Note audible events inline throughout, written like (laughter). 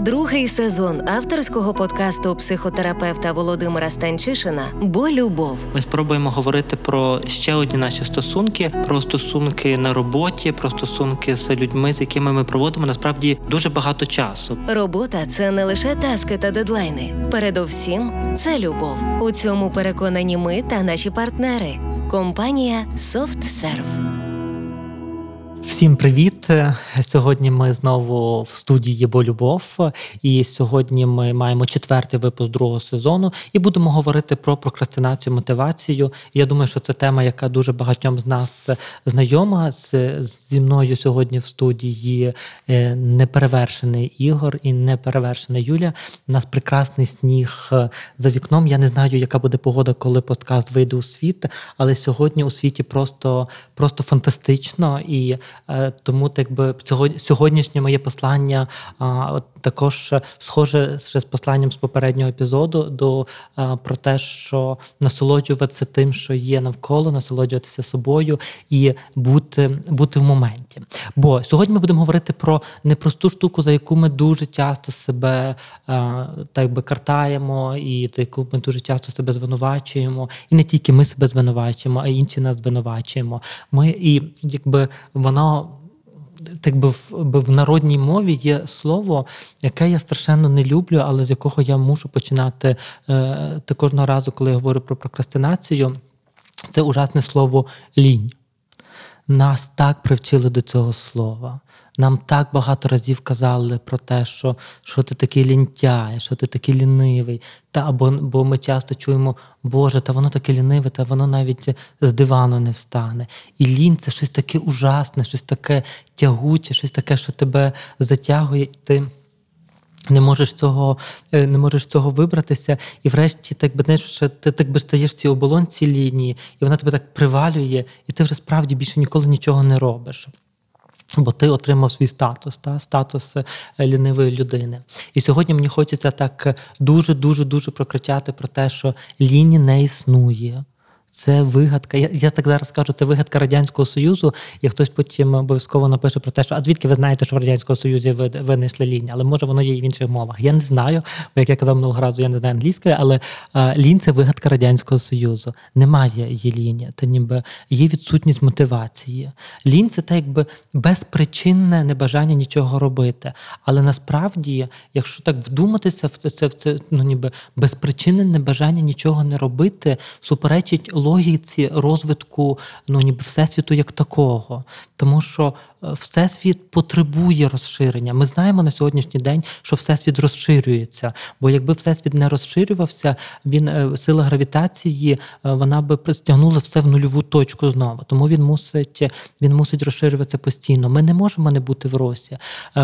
Другий сезон авторського подкасту психотерапевта Володимира Станчишина Бо любов. Ми спробуємо говорити про ще одні наші стосунки, про стосунки на роботі, про стосунки з людьми, з якими ми проводимо насправді дуже багато часу. Робота це не лише таски та дедлайни. Передовсім це любов. У цьому переконані ми та наші партнери. Компанія SoftServe. Всім привіт! Сьогодні ми знову в студії Бо Любов, і сьогодні ми маємо четвертий випуск другого сезону і будемо говорити про прокрастинацію, мотивацію. Я думаю, що це тема, яка дуже багатьом з нас знайома. Зі мною сьогодні в студії е, неперевершений Ігор і неперевершена Юля. У нас прекрасний сніг е, за вікном. Я не знаю, яка буде погода, коли подкаст вийде у світ, але сьогодні у світі просто, просто фантастично і. Е, тому так би сьогоднішнє моє послання також схоже з посланням з попереднього епізоду до про те, що насолоджуватися тим, що є навколо, насолоджуватися собою і бути бути в моменті. Бо сьогодні ми будемо говорити про непросту штуку, за яку ми дуже часто себе так би картаємо, і за яку ми дуже часто себе звинувачуємо. І не тільки ми себе звинувачуємо, а й інші нас звинувачуємо. Ми і якби так би в, би в народній мові є слово, яке я страшенно не люблю, але з якого я мушу починати е, кожного разу, коли я говорю про прокрастинацію. Це ужасне слово лінь. Нас так привчили до цього слова. Нам так багато разів казали про те, що що ти такий лінтяй, що ти такий лінивий. Та або бо ми часто чуємо, Боже, та воно таке ліниве, та воно навіть з дивану не встане. І лінь це щось таке ужасне, щось таке тягуче, щось таке, що тебе затягує, і ти. Не можеш цього е, не можеш цього вибратися, і врешті так би знаєш, ти так би стаєш в цій оболонці лінії, і вона тебе так привалює, і ти вже справді більше ніколи нічого не робиш. Бо ти отримав свій статус, та статус е, лінивої людини. І сьогодні мені хочеться так дуже дуже дуже прокричати про те, що лінії не існує. Це вигадка. Я я так зараз кажу, це вигадка Радянського Союзу, і хтось потім обов'язково напише про те, що а звідки ви знаєте, що в Радянському Союзі ви винайшли лінь, але може воно є і в інших мовах. Я не знаю, бо як я казав минулого разу, я не знаю англійської, але а, лінь це вигадка Радянського Союзу. Немає її лінії, та ніби є відсутність мотивації. Лінь це так, якби безпричинне небажання нічого робити. Але насправді, якщо так вдуматися в це, в це ну ніби безпричинне небажання нічого не робити, суперечить логіці розвитку ну ніби всесвіту як такого, тому що е, всесвіт потребує розширення. Ми знаємо на сьогоднішній день, що всесвіт розширюється. Бо якби всесвіт не розширювався, він е, сила гравітації е, вона би стягнула все в нульову точку знову. Тому він мусить він мусить розширюватися постійно. Ми не можемо не бути в росі.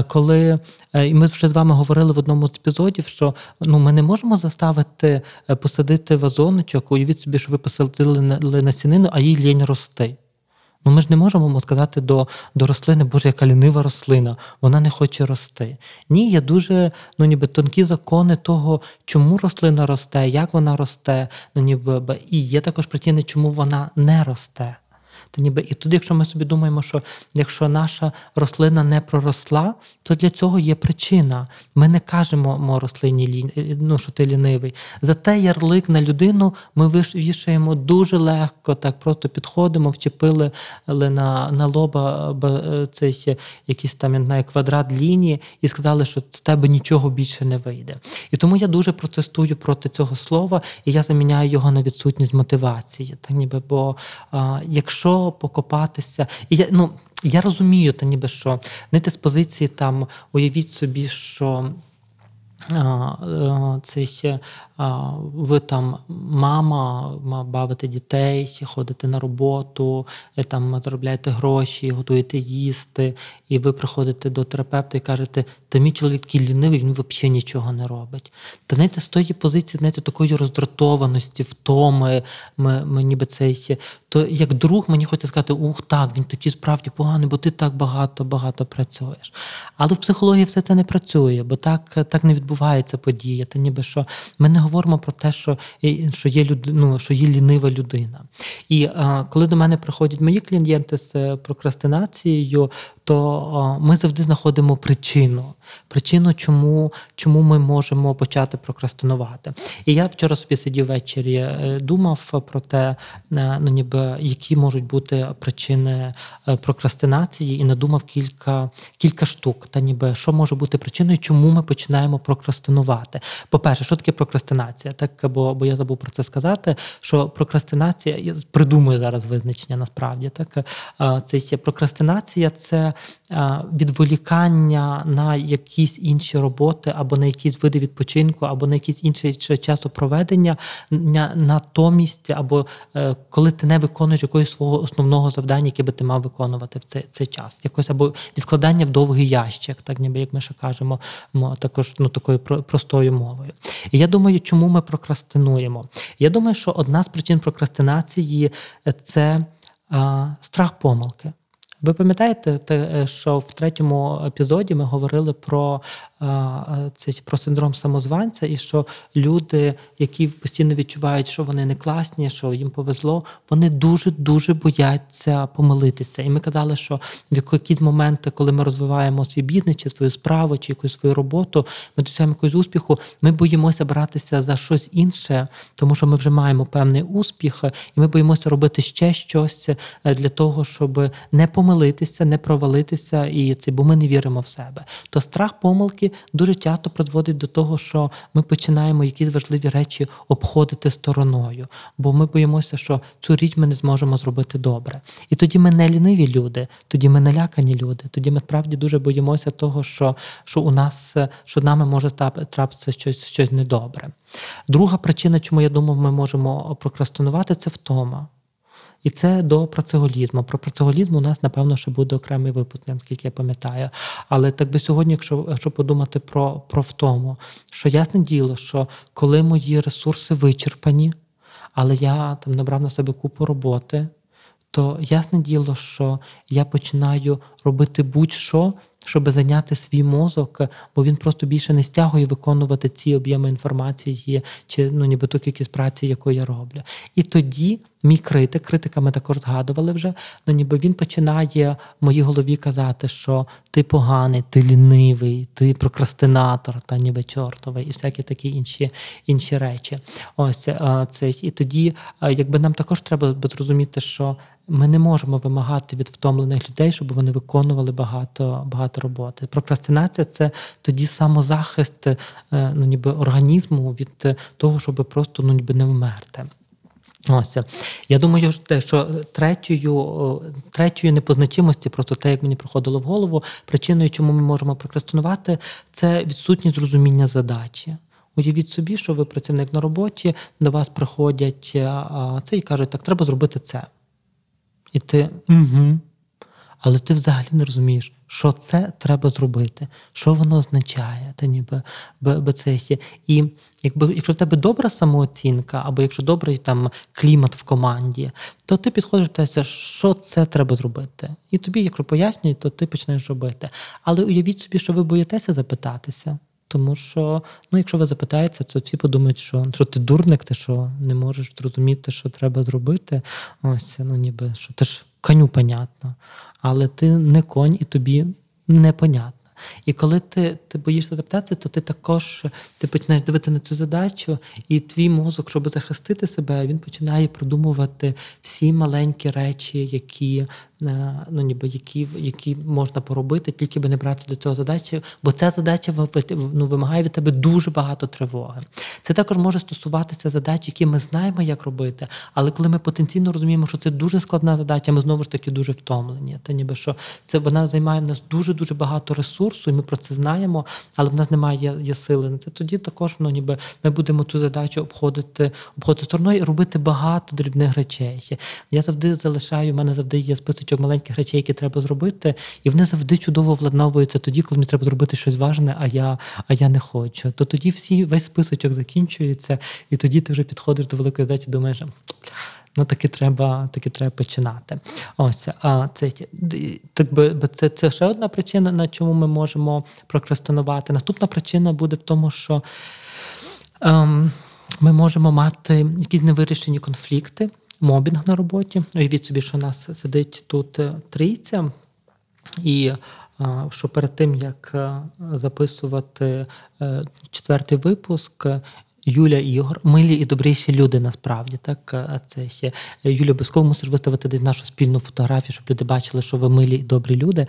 Коли і ми вже з вами говорили в одному з епізодів, що ну ми не можемо заставити посадити вазоночок, уявіть собі, що ви посадили посадили насінину, а їй лінь рости. Ну ми ж не можемо сказати до до рослини, боже, яка лінива рослина, вона не хоче рости. Ні, є дуже ну, ніби тонкі закони того, чому рослина росте, як вона росте, ну ніби і є також причини, чому вона не росте. Та ніби І тут, якщо ми собі думаємо, що якщо наша рослина не проросла, то для цього є причина. Ми не кажемо рослині, ну, що ти лінивий. Зате ярлик на людину ми вішаємо дуже легко, так просто підходимо, вчепили на на лоба е, цей якийсь там я не знаю, квадрат лінії і сказали, що з тебе нічого більше не вийде. І тому я дуже протестую проти цього слова, і я заміняю його на відсутність мотивації. Так ніби, Бо а, якщо покопатися. І я ну я розумію, та ніби що не з позиції там уявіть собі, що. Е, це ще ви там мама, бавите дітей, ходите на роботу, е, там заробляєте гроші, готуєте їсти, і ви приходите до терапевта і кажете, та мій чоловік такий лінивий, він взагалі нічого не робить. Та знаєте, з тої позиції, знаєте, такої роздратованості, втоми, ми, ми ніби цей, то як друг мені хочеться сказати, ух, так, він такий справді поганий, бо ти так багато-багато працюєш. Але в психології все це не працює, бо так так не відбувається подія. Та ніби що ми не говоримо про те, що що є люд, ну, що є лінива людина. І а, коли до мене приходять мої клієнти з е, прокрастинацією, то а, ми завжди знаходимо причину. Причину, чому, чому ми можемо почати прокрастинувати. І я вчора собі сидів ввечері, е, думав про те, е, ну ніби які можуть бути причини е, прокрастинації, і надумав кілька, кілька штук. Та ніби що може бути причиною, чому ми починаємо прокрастинувати. По-перше, що таке прокрастинація? Так, бо, бо я забув про це сказати. Що прокрастинація, я придумую зараз визначення насправді. Так це прокрастинація, це відволікання на якісь інші роботи, або на якісь види відпочинку, або на якісь інші часопроведення, на- натомість, або е, коли ти не виконуєш якогось свого основного завдання, яке би ти мав виконувати в цей, цей час. Якось або відкладання в довгий ящик, так ніби як ми ще кажемо, також ну такою про- простою мовою. І я думаю, чому ми прокрастинуємо? Я думаю, що одна з причин прокрастинації е, це страх помилки. Ви пам'ятаєте, те, е, що в третьому епізоді ми говорили про, це, про синдром самозванця, і що люди, які постійно відчувають, що вони не класні, що їм повезло, вони дуже дуже бояться помилитися. І ми казали, що в якісь моменти, коли ми розвиваємо свій бізнес, чи свою справу, чи якусь свою роботу, ми досягаємо якогось успіху, ми боїмося братися за щось інше, тому що ми вже маємо певний успіх, і ми боїмося робити ще щось для того, щоб не помилитися, не провалитися, і це, бо ми не віримо в себе. То страх помилки дуже часто призводить до того, що ми починаємо якісь важливі речі обходити стороною, бо ми боїмося, що цю річ ми не зможемо зробити добре. І тоді ми не ліниві люди, тоді ми налякані люди. Тоді ми справді дуже боїмося того, що, що у нас що нами може трапитися щось, щось недобре. Друга причина, чому я думав, ми можемо прокрастинувати, це втома. І це до працеголізму. Про працеголізм у нас, напевно, ще буде окремий випуск, наскільки я пам'ятаю. Але так би сьогодні, якщо, якщо подумати про, про втому, що ясне діло, що коли мої ресурси вичерпані, але я там набрав на себе купу роботи, то ясне діло, що я починаю робити будь-що, щоб зайняти свій мозок, бо він просто більше не стягує виконувати ці об'єми інформації чи ну ніби ту кількість праці, яку я роблю. І тоді мій критик, критика ми також згадували вже, ну ніби він починає в моїй голові казати, що ти поганий, ти лінивий, ти прокрастинатор, та ніби чортовий, і всякі такі інші, інші речі. Ось е, це і тоді, е, якби нам також треба зрозуміти, що ми не можемо вимагати від втомлених людей, щоб вони виконували багато, багато роботи. Прокрастинація це тоді самозахист е, ну, ніби організму від того, щоб просто ну, ніби не вмерти. Ось я думаю, що те, що третьою, третьою непозначимості, просто те, як мені приходило в голову, причиною, чому ми можемо прокрастинувати, це відсутність розуміння задачі. Уявіть собі, що ви працівник на роботі, до вас приходять це і кажуть, так, треба зробити це. І ти угу. Але ти взагалі не розумієш, що це треба зробити, що воно означає, та ніби б- б це є. І якби якщо в тебе добра самооцінка, або якщо добрий там клімат в команді, то ти підходиш питаєшся, що це треба зробити. І тобі, якщо пояснюють, то ти почнеш робити. Але уявіть собі, що ви боїтеся запитатися. Тому що, ну, якщо ви запитаєте, то всі подумають, що, що ти дурник, ти що не можеш зрозуміти, що треба зробити. Ось, ну ніби що ти ж коню понятно, але ти не конь і тобі непонятно. І коли ти, ти боїшся адаптації, то ти також ти починаєш дивитися на цю задачу, і твій мозок, щоб захистити себе, він починає продумувати всі маленькі речі, які, е, ну, ніби, які, які можна поробити, тільки би не братися до цього задачі, бо ця задача ну, вимагає від тебе дуже багато тривоги. Це також може стосуватися задач, які ми знаємо, як робити, але коли ми потенційно розуміємо, що це дуже складна задача, ми знову ж таки дуже втомлені. Та ніби що це вона займає в нас дуже дуже багато ресурсу, і ми про це знаємо, але в нас немає є сили на це. Тоді також ну, ніби ми будемо цю задачу обходити, обходити стороною і робити багато дрібних речей. Я завжди залишаю, в мене завжди є списочок маленьких речей, які треба зробити, і вони завжди чудово владновуються тоді, коли мені треба зробити щось важне, а я, а я не хочу. То тоді всі весь списочок закінчується, і тоді ти вже підходиш до великої задачі, думаєш. Ну, таки треба, таки треба починати. Ось а це так би це, це ще одна причина, на чому ми можемо прокрастинувати. Наступна причина буде в тому, що ем, ми можемо мати якісь невирішені конфлікти, мобінг на роботі. Уявіть собі, що у нас сидить тут е, трійця. І що перед тим як е, записувати е, четвертий випуск, Юля і Ігор, милі і добріші люди насправді. Так це ще Юля обов'язково мусиш виставити десь нашу спільну фотографію, щоб люди бачили, що ви милі і добрі люди.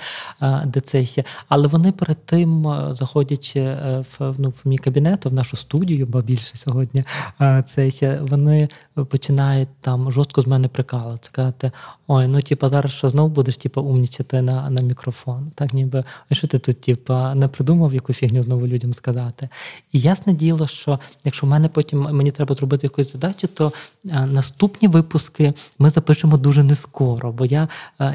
Де це ще. Але вони перед тим, заходячи е, в ну, в мій кабінет, в нашу студію, бо більше сьогодні, це ще вони починають там жорстко з мене прикалувати, сказати: ой, ну типа зараз що знову будеш типа умнічати на на мікрофон. Так ніби що ти тут, типа, не придумав яку фігню знову людям сказати. І ясне діло, що якщо у мене потім мені треба зробити якусь задачу, то наступні випуски ми запишемо дуже не скоро. Бо я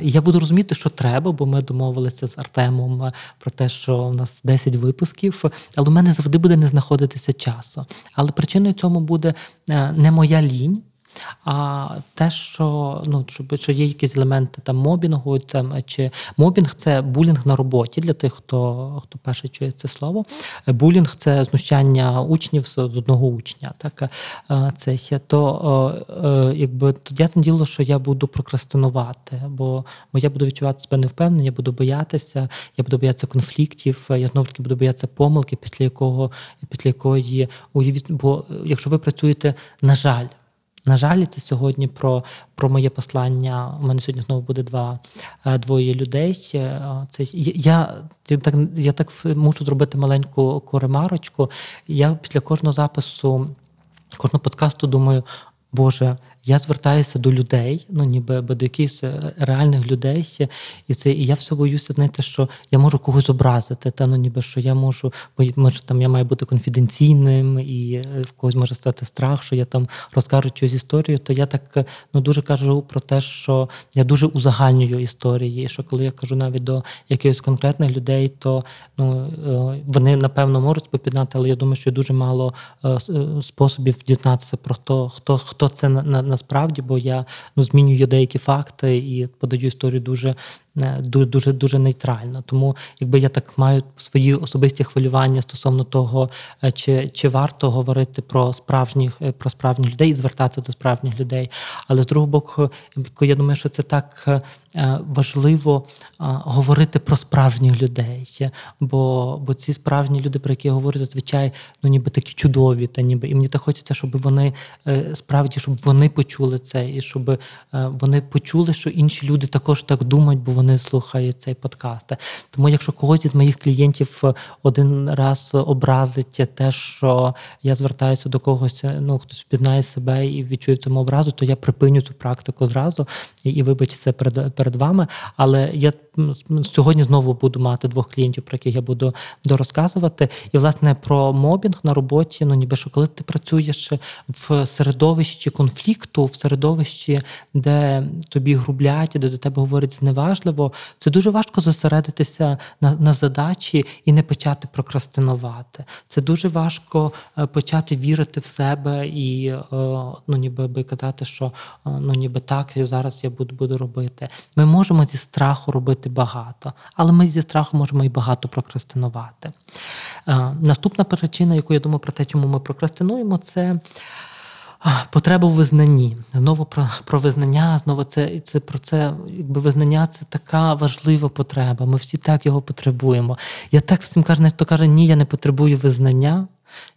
я буду розуміти, що треба, бо ми домовилися з Артемом про те, що у нас 10 випусків, але у мене завжди буде не знаходитися часу. Але причиною цьому буде не моя лінь. А те, що ну, щоб що є якісь елементи там мобінгу, там чи мобінг це булінг на роботі для тих, хто хто перше чує це слово. Булінг це знущання учнів з одного учня. Так е, це ще то е, якби ясне діло, що я буду прокрастинувати, бо я буду відчувати себе невпевнено, я буду боятися, я буду боятися конфліктів, я знову таки буду боятися помилки, після якого після якої уявіть, бо якщо ви працюєте, на жаль. На жаль, це сьогодні про про моє послання. У мене сьогодні знову буде два е, двоє людей. Це я я так я так мушу зробити маленьку коремарочку. Я після кожного запису, кожного подкасту думаю, Боже, я звертаюся до людей, ну ніби до якихось е, реальних людей, і це і я все боюся, знаєте, що я можу когось образити, та ну ніби що я можу, бо може там я маю бути конфіденційним, і е, в когось може стати страх, що я там розкажу чогось історію. То я так е, ну дуже кажу про те, що я дуже узагальнюю історії. Що коли я кажу навіть до якихось конкретних людей, то ну вони напевно можуть попіднати, але я думаю, що дуже мало способів дізнатися про то, хто хто це на насправді, бо я ну, змінюю деякі факти і подаю історію дуже Е, дуже дуже нейтрально. Тому якби я так маю свої особисті хвилювання стосовно того, е, чи чи варто говорити про справжніх е, про справжніх людей і звертатися до справжніх людей. Але з другого боку, я думаю, що це так важливо говорити про справжніх людей. Бо бо ці справжні люди, про які я говорю, зазвичай ну ніби такі чудові, та ніби і мені так хочеться, щоб вони справді щоб вони почули це, і щоб вони почули, що інші люди також так думають, бо вони слухають цей подкаст. Тому, якщо когось із моїх клієнтів е, один раз образить те, що я звертаюся до когось, е, ну хтось впізнає себе і відчує цьому образу, то я припиню цю практику зразу і, і вибачте це перед перед вами. Але я сьогодні знову буду мати двох клієнтів, про яких я буду дорозказувати. І, власне, про мобінг на роботі, ну ніби що коли ти працюєш в середовищі конфлікту, в середовищі, де тобі грублять, де до тебе говорять зневажливо, це дуже важко зосередитися на, на задачі і не почати прокрастинувати. Це дуже важко е, почати вірити в себе і е, ну, ніби би казати, що е, ну ніби так, зараз я буду, буду робити. Ми можемо зі страху робити багато, але ми зі страху можемо і багато прокрастинувати. Наступна причина, яку я думаю про те, чому ми прокрастинуємо, це. Потреба в визнанні. Знову про про визнання, знову це це про це, якби визнання це така важлива потреба. Ми всі так його потребуємо. Я так всім кажу, хто каже, ні, я не потребую визнання.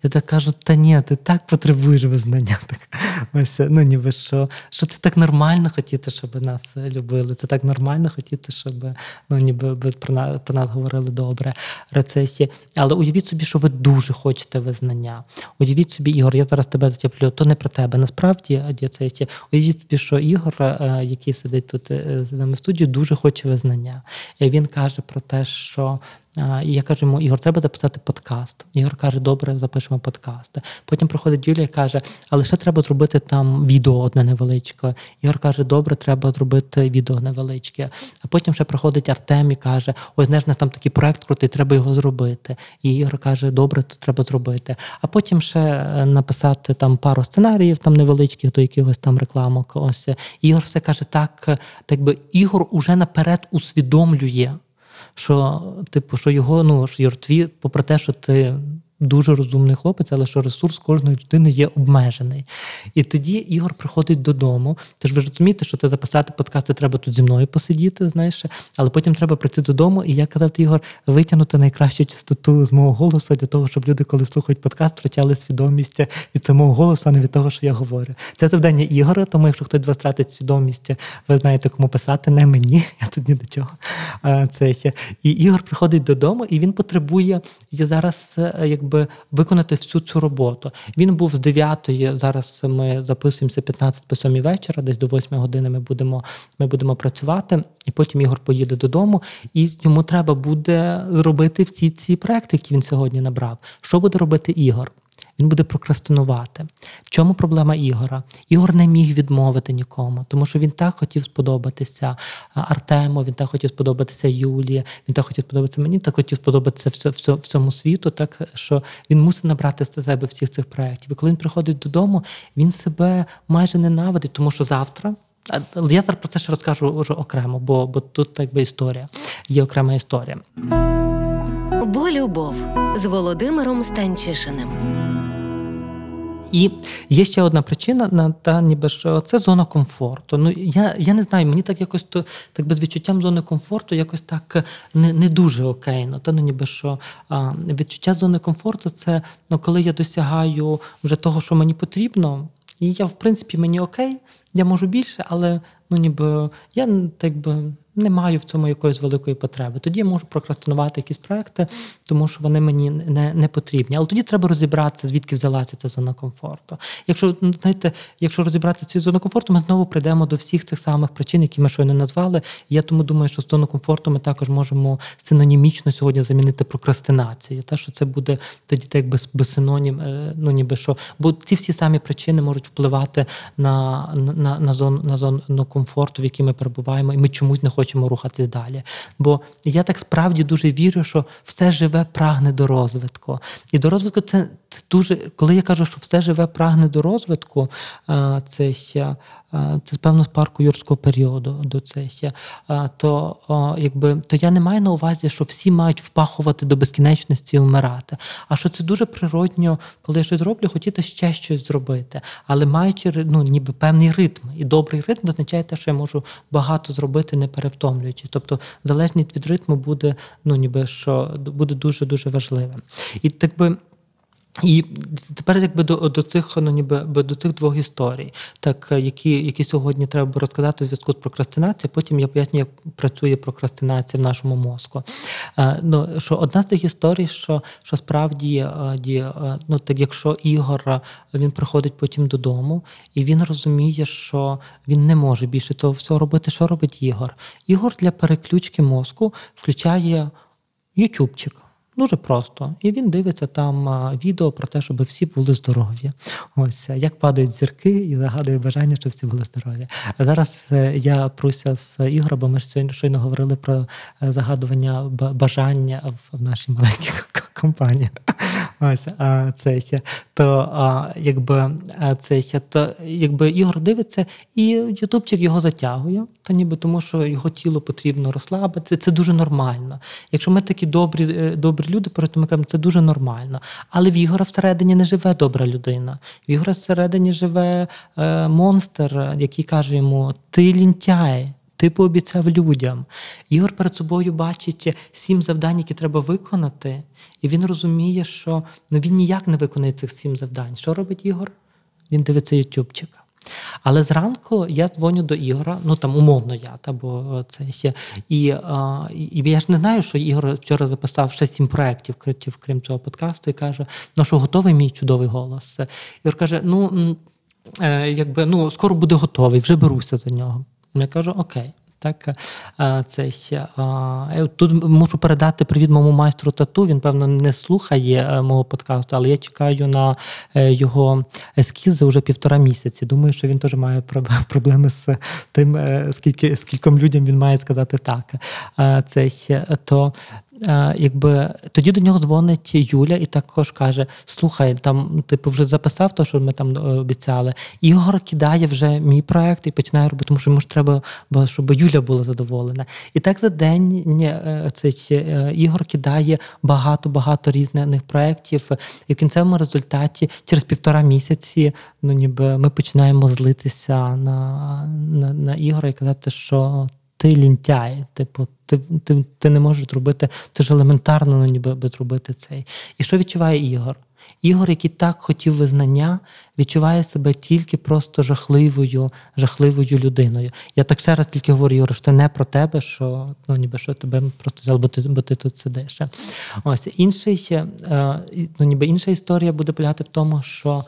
Я так кажу, та ні, ти так потребуєш визнання. Так, ось, ну ніби що що це так нормально хотіти, щоб нас любили. Це так нормально хотіти, щоб ну ніби про нас про нас говорили добре рецесії. Але уявіть собі, що ви дуже хочете визнання. Уявіть собі, Ігор, я зараз тебе затеплю, то не про тебе. Насправді дієцесія. Уявіть собі, що Ігор, е, який сидить тут е, з нами в студії, дуже хоче визнання. І він каже про те, що і я кажу йому, Ігор, треба записати подкаст. Ігор каже, добре, запишемо подкаст. Потім приходить Юлія і каже, але ще треба зробити там відео одне невеличке. Ігор каже, добре, треба зробити відео невеличке. А потім ще приходить Артем і каже: Ось знаєш, нас там такий проект крутий, треба його зробити. І Ігор каже, добре, то треба зробити. А потім ще е, написати там пару сценаріїв, там невеличких до якихось там рекламок. Ось Ігор все каже, так, так би Ігор уже наперед усвідомлює що, типу, що його, ну, що Йортві, попри те, що ти дуже розумний хлопець, але що ресурс кожної людини є обмежений. І тоді Ігор приходить додому. Ти ж ви ж розумієте, що ти записати подкаст, це треба тут зі мною посидіти, знаєш, але потім треба прийти додому, і я казав, Ігор, витягнути найкращу частоту з мого голосу для того, щоб люди, коли слухають подкаст, втрачали свідомість від самого голосу, а не від того, що я говорю. Це завдання Ігора, тому якщо хтось з вас втратить свідомість, ви знаєте, кому писати, не мені. (laughs) Я тут ні до чого. Це ще. І Ігор приходить додому, і він потребує я зараз е, якби виконати всю цю роботу. Він був з 9 зараз ми записуємося 15 по 7 вечора, десь до 8 години ми будемо, ми будемо працювати, і потім Ігор поїде додому, і йому треба буде зробити всі ці проекти, які він сьогодні набрав. Що буде робити Ігор? Він буде прокрастинувати. В чому проблема Ігора? Ігор не міг відмовити нікому, тому що він так хотів сподобатися Артему, він так хотів сподобатися Юлії, він так хотів сподобатися мені, так хотів сподобатися всьому світу, так що він мусить набрати з себе всіх цих проєктів. І коли він приходить додому, він себе майже ненавидить, тому що завтра. Я зараз про це ще розкажу вже окремо, бо бо тут якби історія, є окрема історія. Бо любов з Володимиром Станчишиним. І є ще одна причина на та ніби що це зона комфорту. Ну я я не знаю, мені так якось то так без відчуттям зони комфорту, якось так не не дуже окейно. Та ну ніби що а, відчуття зони комфорту це ну, коли я досягаю вже того, що мені потрібно, і я, в принципі, мені окей, я можу більше, але ну ніби я так би не маю в цьому якоїсь великої потреби. Тоді я можу прокрастинувати якісь проекти, тому що вони мені не не потрібні. Але тоді треба розібратися, звідки взялася ця зона комфорту. Якщо ну, знаєте, якщо розібратися цю зону комфорту, ми знову прийдемо до всіх цих самих причин, які ми щойно назвали. Я тому думаю, що зону комфорту ми також можемо синонімічно сьогодні замінити прокрастинацією. Та що це буде тоді так без, без синонім, е, ну ніби що, бо ці всі самі причини можуть впливати на на, на зону на зону комфорту, в якій ми перебуваємо, і ми чомусь не хочемо рухатись далі. Бо я так справді дуже вірю, що все живе прагне до розвитку. І до розвитку це, це дуже, коли я кажу, що все живе прагне до розвитку, це це певно з парку юрського періоду до це ще, то якби то я не маю на увазі, що всі мають впахувати до безкінечності і вмирати. А що це дуже природньо, коли я щось роблю, хотіти ще щось зробити, але маючи ну, ніби певний ритм. І добрий ритм визначає те, що я можу багато зробити, не перевтомлюючи. Тобто залежність від ритму буде, ну ніби що буде дуже дуже важливим. І так би. І тепер, якби до до цих ну, ніби до цих двох історій, так які які сьогодні треба розказати в зв'язку з прокрастинацією, потім я поясню, як працює прокрастинація в нашому мозку. А, ну, що Одна з тих історій, що що справді ді, ну, так якщо Ігор він приходить потім додому, і він розуміє, що він не може більше того всього робити, що робить Ігор. Ігор для переключки мозку включає ютубчик. Дуже просто. І він дивиться там відео про те, щоб всі були здорові. Ось як падають зірки і загадує бажання, щоб всі були здорові. Зараз е, я пруся з Ігорем, бо ми ж щойно говорили про е, загадування бажання в нашій маленькій компанії. Ось а це то, а, якби це ще то, якби Ігор дивиться, і Ютубчик його затягує, та ніби тому, що його тіло потрібно розслабити. Це дуже нормально. Якщо ми такі добрі, е, добрі люди, перед ми кажемо, це дуже нормально. Але в Ігора всередині не живе добра людина. В Ігора всередині живе е, монстр, який каже йому: Ти лінтяй. Ти пообіцяв людям. Ігор перед собою бачить сім завдань, які треба виконати, і він розуміє, що ну, він ніяк не виконає цих сім завдань. Що робить Ігор? Він дивиться ютубчика. Але зранку я дзвоню до Ігора, ну там умовно я, та бо це ще. І а, і я ж не знаю, що Ігор вчора записав ще сім проєктів, крім цього подкасту, і каже: ну що готовий мій чудовий голос? Ігор каже: ну е, якби ну скоро буде готовий, вже беруся за нього. Я кажу, окей. Так, цей, я тут можу передати привіт моєму майстру тату. Він певно не слухає е, мого подкасту, але я чекаю на е, його ескізи вже півтора місяці. Думаю, що він теж має (laughs) проблеми з тим, е, скільки скільком людям він має сказати так. Цей, то е, якби тоді до нього дзвонить Юля і також каже: Слухай, там типу вже записав те, що ми там е, обіцяли. Ігор кидає вже мій проект і починає робити, тому що йому ж треба, щоб Юля була задоволена. І так за день е, цей е, Ігор кидає багато-багато різних проєктів. І в кінцевому результаті через півтора місяці ну ніби ми починаємо злитися на, на, на Ігора і казати, що ти лінтяй, типу, ти ти, ти не можеш робити, це ж елементарно ну, ніби би зробити цей. І що відчуває Ігор? Ігор, який так хотів визнання, відчуває себе тільки просто жахливою, жахливою людиною. Я так ще раз тільки говорю, Ігор, що це не про тебе, що ну ніби що тебе просто взяли, бо ти бо ти тут сидиш. Ось інший, е, ну ніби інша історія буде полягати в тому, що.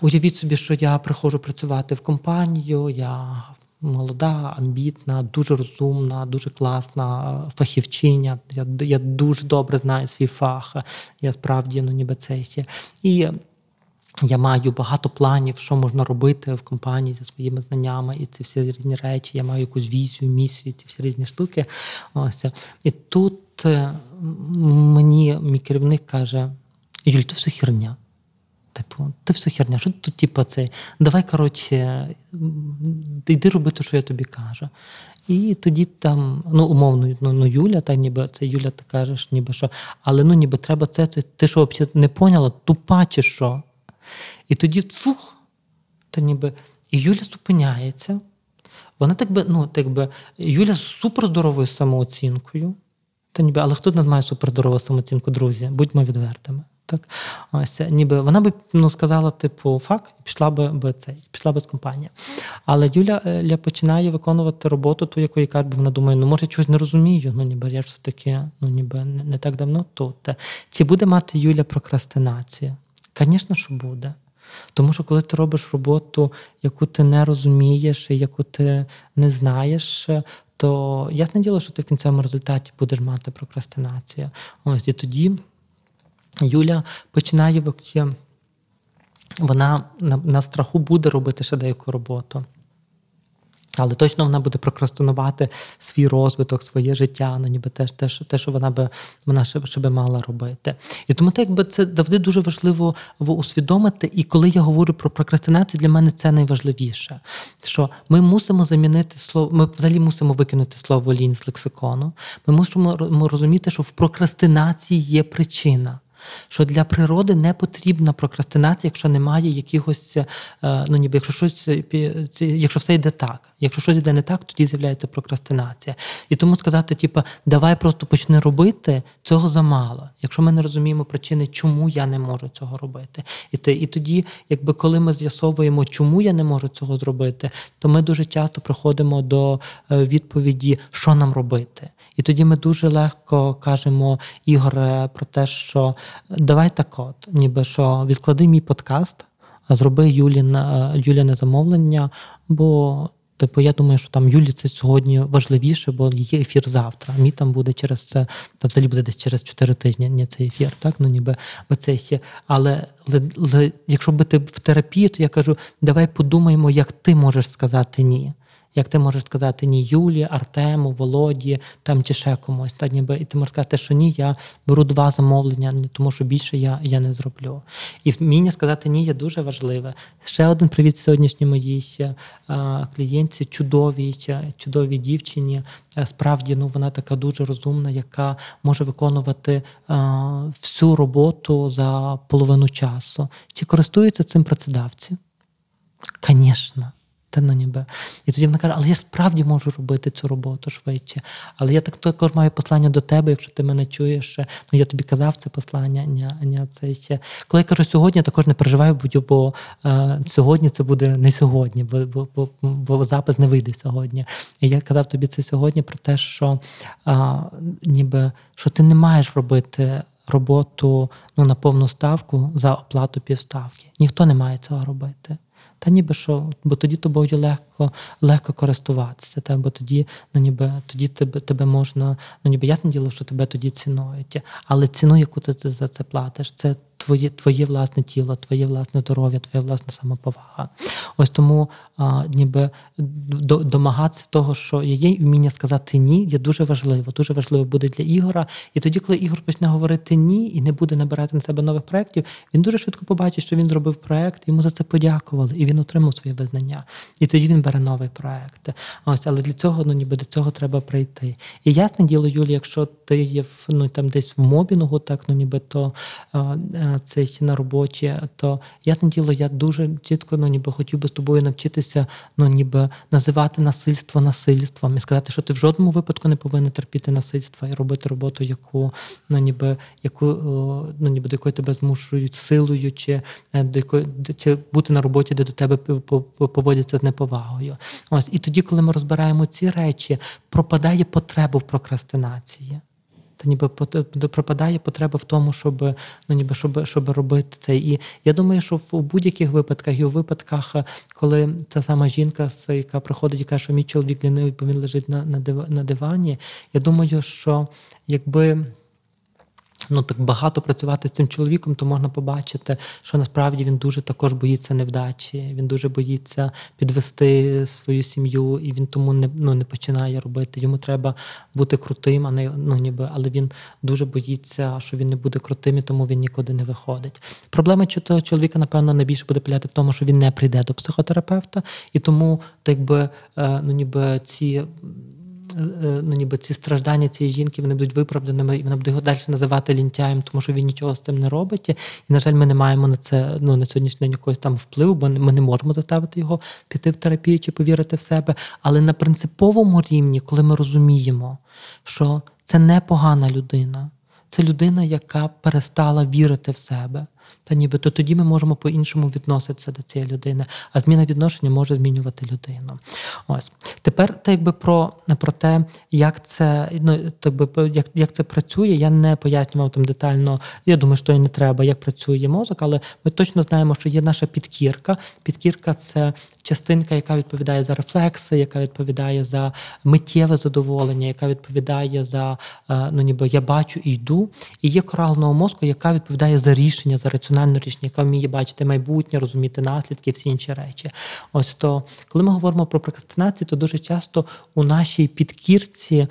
Уявіть собі, що я приходжу працювати в компанію, я молода, амбітна, дуже розумна, дуже класна фахівчиня. Я я дуже добре знаю свій фах. Я справді ну, ніби цей. І я маю багато планів, що можна робити в компанії зі своїми знаннями, і ці всі різні речі. Я маю якусь візію, місію, ці всі різні штуки. Ось. І тут е, мені мій керівник каже: Юль, то все херня. Типу, ти все херня, що тут, типу, це? Давай, коротше, йди робити, що я тобі кажу. І тоді там, ну, умовно, ну, ну Юля, так ніби це Юля, ти кажеш, ніби що, але ну ніби треба це, це ти що взагалі не поняла, тупа чи що? І тоді цух, та ніби, і Юля зупиняється. Вона так би, ну, так би, Юля з суперздоровою самооцінкою. Та ніби, але хто з нас має суперздорову самооцінку, друзі? Будьмо відвертими. Так, ось ніби вона би ну, сказала, типу, фак, і пішла би би цей, пішла би з компанії. Але Юля е, Ля починає виконувати роботу, ту, якої каже, бо вона думає, ну може я чогось не розумію. Ну ніби я ж все таки, ну ніби не так давно тут. Чи буде мати Юля прокрастинацію? Звісно, що буде. Тому що коли ти робиш роботу, яку ти не розумієш, яку ти не знаєш, то ясне діло, що ти в кінцевому результаті будеш мати прокрастинацію. Ось і тоді. Юля починає вона на, на страху буде робити ще деяку роботу. Але точно вона буде прокрастинувати свій розвиток, своє життя, ну ніби теж те, те, що вона би вона ще, ще би мала робити. І тому так, якби це завжди дуже важливо усвідомити. І коли я говорю про прокрастинацію, для мене це найважливіше. Що ми мусимо замінити слово, ми взагалі мусимо викинути слово лінь з лексикону. Ми мусимо розуміти, що в прокрастинації є причина що для природи не потрібна прокрастинація, якщо немає якихось, е, ну ніби якщо щось, якщо все йде так. Якщо щось йде не так, тоді з'являється прокрастинація. І тому сказати, типу, давай просто почни робити, цього замало. Якщо ми не розуміємо причини, чому я не можу цього робити. І те, і тоді, якби коли ми з'ясовуємо, чому я не можу цього зробити, то ми дуже часто приходимо до е, відповіді, що нам робити. І тоді ми дуже легко кажемо, Ігоре, про те, що давай так от, ніби що відклади мій подкаст, зроби Юліне, Юліне замовлення, бо. Типу, я думаю, що там Юлі це сьогодні важливіше, бо є ефір завтра. Мій там буде через це, взагалі буде десь через 4 тижні Ні, цей ефір, так? Ну ніби це ще. Але, якщо бути в терапії, то я кажу, давай подумаємо, як ти можеш сказати ні як ти можеш сказати ні Юлі, Артему, Володі там чи ще комусь. Та ніби і ти можеш сказати, що ні, я беру два замовлення, тому що більше я я не зроблю. І вміння сказати ні є дуже важливе. Ще один привіт сьогоднішній моїй клієнтці, чудовій, чудовій дівчині. Е, справді ну вона така дуже розумна, яка може виконувати а, всю роботу за половину часу. Чи користуються цим працедавці? Звісно. Та ну ніби. І тоді вона каже, але я справді можу робити цю роботу швидше. Але я так також маю послання до тебе, якщо ти мене чуєш. Ну я тобі казав це послання. Ня, ня, це ще. Коли я кажу сьогодні, я також не переживаю, бо е, сьогодні це буде не сьогодні, бо бо, бо, бо запис не вийде сьогодні. І я казав тобі це сьогодні про те, що е, ніби що ти не маєш робити. Роботу ну, на повну ставку за оплату півставки. Ніхто не має цього робити. Та ніби що, бо тоді тобою легко легко користуватися, та, бо тоді ну, ніби, тоді тебе тебе можна, ну ніби ясне діло, що тебе тоді цінують. Але ціну, яку ти за це платиш, це твоє твоє власне тіло, твоє власне здоров'я, твоя власна самоповага. Ось тому а, ніби домагатися того, що є вміння сказати ні, є дуже важливо. Дуже важливо буде для Ігора. І тоді, коли Ігор почне говорити ні і не буде набирати на себе нових проєктів, він дуже швидко побачить, що він зробив проєкт, йому за це подякували, і він отримав своє визнання. І тоді він бере новий проєкт. Ось, але для цього ну ніби до цього треба прийти. І ясне діло, Юлі, якщо ти є в ну там десь в мобінгу, так ну ніби то це на роботі, то ясне діло, я дуже чітко ну ніби хотів би з тобою навчитися, ну ніби називати насильство насильством і сказати, що ти в жодному випадку не повинен терпіти насильства і робити роботу, яку ну ніби яку ну ніби до якої тебе змушують силою, чи е, до якої чи бути на роботі, де до тебе поводяться з неповагою. Ось і тоді, коли ми розбираємо ці речі, пропадає потреба в прокрастинації та ніби пропадає потреба в тому, щоб ну ніби щоб щоб робити це. І я думаю, що в будь-яких випадках і у випадках, коли та сама жінка, яка приходить і каже, що мій чоловік лінивий, бо він лежить на на дивані, я думаю, що якби ну так багато працювати з цим чоловіком, то можна побачити, що насправді він дуже також боїться невдачі, він дуже боїться підвести свою сім'ю, і він тому не ну, не починає робити. Йому треба бути крутим, а не ну ніби, але він дуже боїться, що він не буде крутим, і тому він нікуди не виходить. Проблема того чоловіка, напевно, найбільше буде пиляти в тому, що він не прийде до психотерапевта, і тому, так би е, ну ніби ці. Е, е, ну, ніби ці страждання цієї жінки вони будуть виправданими, і вона буде його далі називати лінтяєм, тому що він нічого з цим не робить. І, на жаль, ми не маємо на це ну, на сьогоднішній день якогось там впливу, бо ми не можемо заставити його піти в терапію чи повірити в себе. Але на принциповому рівні, коли ми розуміємо, що це не погана людина, це людина, яка перестала вірити в себе. Та ніби то тоді ми можемо по-іншому відноситися до цієї людини, а зміна відношення може змінювати людину. Ось тепер, так якби про про те, як це ну би як, як це працює, я не пояснював там детально. Я думаю, що і не треба, як працює мозок, але ми точно знаємо, що є наша підкірка. Підкірка це частинка, яка відповідає за рефлекси, яка відповідає за миттєве задоволення, яка відповідає за е, ну ніби я бачу і йду. І є коралного мозку, яка відповідає за рішення, за раціональне рішення, яка вміє бачити майбутнє, розуміти наслідки, всі інші речі. Ось то, коли ми говоримо про прокрастинацію, то дуже часто у нашій підкірці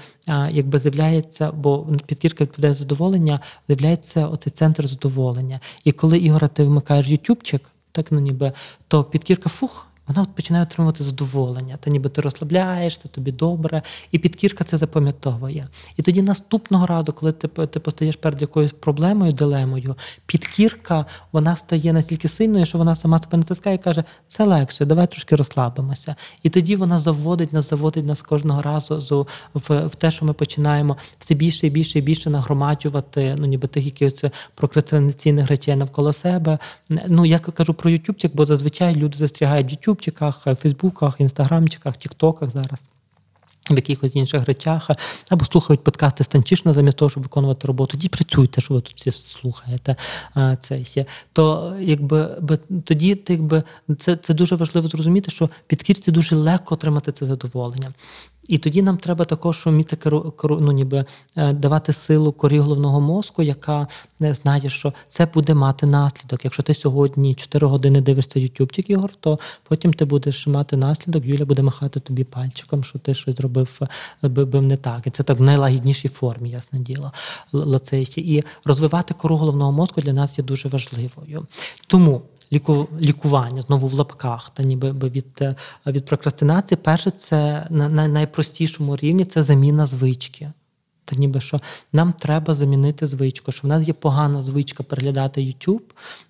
якби з'являється, бо підкірка відповідає задоволення, з'являється оцей центр задоволення. І коли Ігора, ти вмикаєш ютубчик, так ну ніби то підкірка фух вона починає отримувати задоволення. Та ніби ти розслабляєшся, тобі добре, і підкірка це запам'ятовує. І тоді наступного разу, коли ти ти постаєш перед якоюсь проблемою, дилемою, підкірка вона стає настільки сильною, що вона сама себе натискає і каже, це легше, давай трошки розслабимося. І тоді вона заводить нас, заводить нас кожного разу в, в те, що ми починаємо все більше і більше і більше нагромаджувати, ну ніби тих якихось прокрастинаційних речей навколо себе. Ну я кажу про ютубчик, бо зазвичай люди застрягають YouTube, ютубчиках, фейсбуках, інстаграмчиках, тіктоках зараз. В якихось інших речах, або слухають подкасти станчішно, замість того, щоб виконувати роботу. Тоді працюйте, що ви тут всі слухаєте. Це все. То якби тоді, якби це це дуже важливо зрозуміти, що підкірці дуже легко отримати це задоволення. І тоді нам треба також вміти ну, ніби е, давати силу корі головного мозку, яка не знає, що це буде мати наслідок. Якщо ти сьогодні 4 години дивишся ютубчик, Ігор, то потім ти будеш мати наслідок. Юля буде махати тобі пальчиком, що ти щось зробив е, бив не так. І це так в найлагіднішій формі, ясне діло. Лоцейсі. І розвивати кору головного мозку для нас є дуже важливою. Тому ліку, лікування знову в лапках, та ніби від е, від прокрастинації, перше, це на, на найпростішому рівні це заміна звички. Та ніби що нам треба замінити звичку, що в нас є погана звичка переглядати YouTube,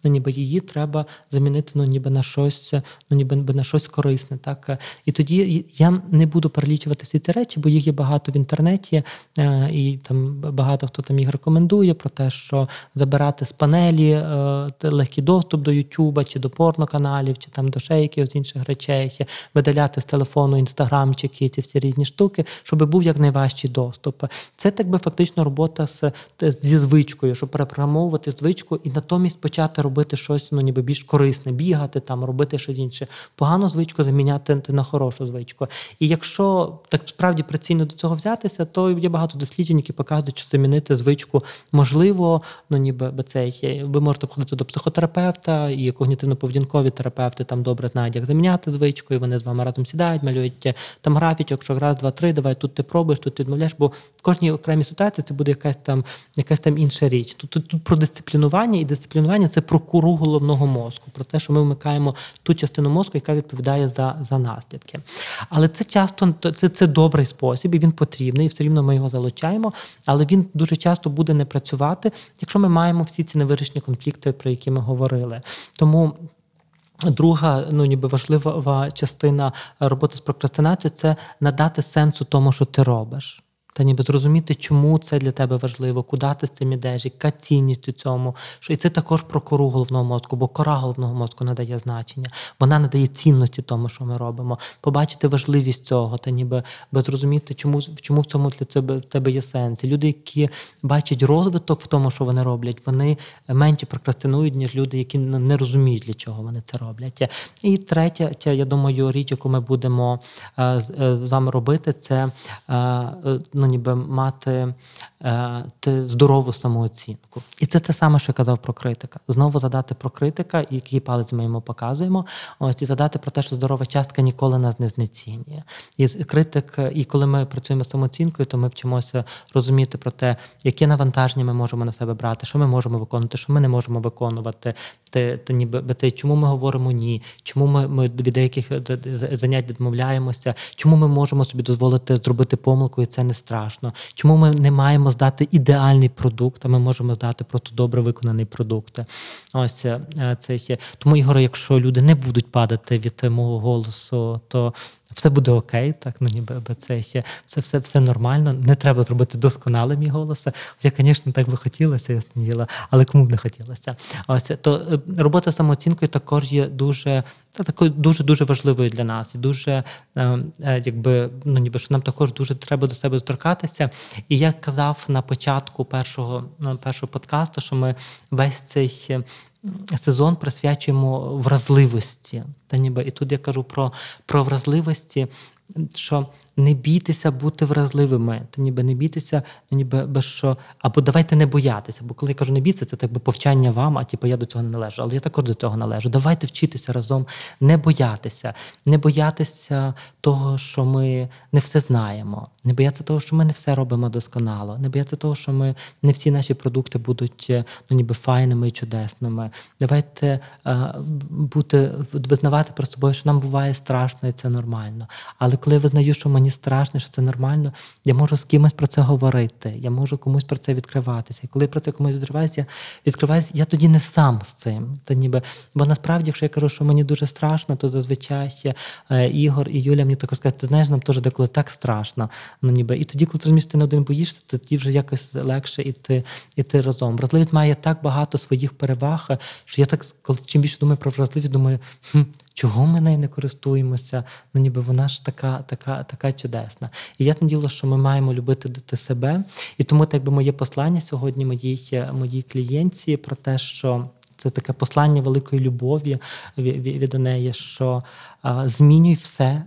ну ніби її треба замінити ну, ніби на щось, ну ніби на щось корисне. Так І тоді я не буду перелічувати всі ці речі, бо їх є багато в інтернеті, е, і там багато хто там їх рекомендує про те, що забирати з панелі е, легкий доступ до YouTube, чи до порноканалів, чи там до ще якихось інших речей, видаляти з телефону інстаграмчики, ці всі різні штуки, щоб був як найважчий доступ. Це це так би фактично робота з, зі звичкою, щоб перепрограмовувати звичку і натомість почати робити щось ну, ніби більш корисне, бігати там, робити щось інше. Погану звичку заміняти на хорошу звичку. І якщо так справді прицільно до цього взятися, то є багато досліджень, які показують, що замінити звичку можливо, ну ніби цей ви можете походити до психотерапевта і когнітивно-поведінкові терапевти там добре знають, як заміняти звичку, і вони з вами разом сідають, малюють там графічок, що раз, два, три, давай тут ти пробуєш, тут ти відмовляєш, бо в кожній окремій ситуації це буде якась там якась там інша річ. Тут, тут, тут про дисциплінування, і дисциплінування це про куру головного мозку, про те, що ми вмикаємо ту частину мозку, яка відповідає за за наслідки. Але це часто це, це добрий спосіб, і він потрібний, і все рівно ми його залучаємо, але він дуже часто буде не працювати, якщо ми маємо всі ці невирішені конфлікти, про які ми говорили. Тому. Друга, ну ніби важлива частина роботи з прокрастинацією це надати сенсу тому, що ти робиш та ніби зрозуміти, чому це для тебе важливо, куди ти з цим ідеш, яка цінність у цьому. Що І це також про кору головного мозку, бо кора головного мозку надає значення, вона надає цінності тому, що ми робимо. Побачити важливість цього, та ніби зрозуміти, чому чому в цьому для тебе в тебе є сенс. Люди, які бачать розвиток в тому, що вони роблять, вони менше прокрастинують, ніж люди, які не розуміють, для чого вони це роблять. І третя, я думаю, річ, яку ми будемо е, е, з вами робити, це е, ніби мати е, здорову самооцінку. І це те саме, що я казав про критика. Знову задати про критика, який палець ми йому показуємо. Ось і задати про те, що здорова частка ніколи нас не знецінює. І критик, і коли ми працюємо з самооцінкою, то ми вчимося розуміти про те, які навантаження ми можемо на себе брати, що ми можемо виконувати, що ми не можемо виконувати. Те, те, ніби те, чому ми говоримо ні, чому ми ми від деяких занять відмовляємося, чому ми можемо собі дозволити зробити помилку, і це не страшно. Чому ми не маємо здати ідеальний продукт, а ми можемо здати просто добре виконаний продукт? Ось е, це. Тому, Ігоре, якщо люди не будуть падати від мого голосу, то все буде окей, так ну ніби це ще все все все нормально. Не треба зробити досконалим мій голос. Хоча, звісно, так би хотілося, ясне діло, але кому б не хотілося. Ось то е, робота з самооцінкою також є дуже та такою дуже дуже важливою для нас, і дуже е, е, якби ну ніби що нам також дуже треба до себе доторкатися. І я казав на початку першого ну, першого подкасту, що ми весь цей сезон присвячуємо вразливості. Та ніби і тут я кажу про, про вразливості, що не бійтеся бути вразливими, та ніби не бійтеся, ніби без що, або давайте не боятися. Бо коли я кажу не бійтеся, це так би повчання вам, а типу я до цього не належу. Але я також до цього належу. Давайте вчитися разом, не боятися, не боятися того, що ми не все знаємо, не боятися того, що ми не все робимо досконало, не боятися того, що ми не всі наші продукти будуть ну, ніби файними і чудесними. Давайте е, бути визнавати про собою, що нам буває страшно, і це нормально. Але коли я визнаю, що мені страшно, що це нормально, я можу з кимось про це говорити, я можу комусь про це відкриватися. І коли про це комусь відкриваюся, відкриваюся, я тоді не сам з цим. Та ніби, Бо насправді, якщо я кажу, що мені дуже страшно, то зазвичай е, Ігор і Юля мені також скажуть, ти знаєш, нам теж деколи так страшно. Ну, ніби. І тоді, коли ти розумієш, ти не один боїшся, тоді вже якось легше іти, іти разом. Вразливість має так багато своїх переваг, що я так, коли чим більше думаю про вразливість, думаю, хм, чого ми нею не користуємося? Ну ніби вона ж така, така, така чудесна. І я діло, що ми маємо любити себе. І тому так би моє послання сьогодні моїй моїй клієнтці про те, що. Це таке послання великої любові від неї, що змінюй все,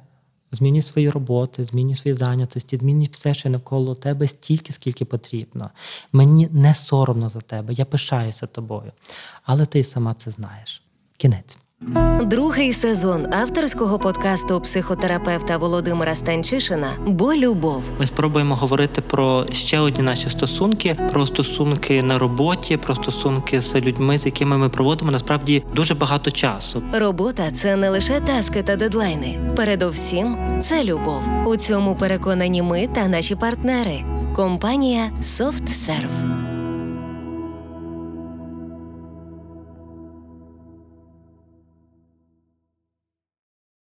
змінюй свої роботи, змінюй свої зайнятості, змінюй все, що навколо тебе стільки, скільки потрібно. Мені не соромно за тебе, я пишаюся тобою. Але ти сама це знаєш. Кінець. Другий сезон авторського подкасту психотерапевта Володимира Станчишина Бо любов. Ми спробуємо говорити про ще одні наші стосунки, про стосунки на роботі, про стосунки з людьми, з якими ми проводимо насправді дуже багато часу. Робота це не лише таски та дедлайни. Передовсім це любов. У цьому переконані ми та наші партнери. Компанія SoftServe.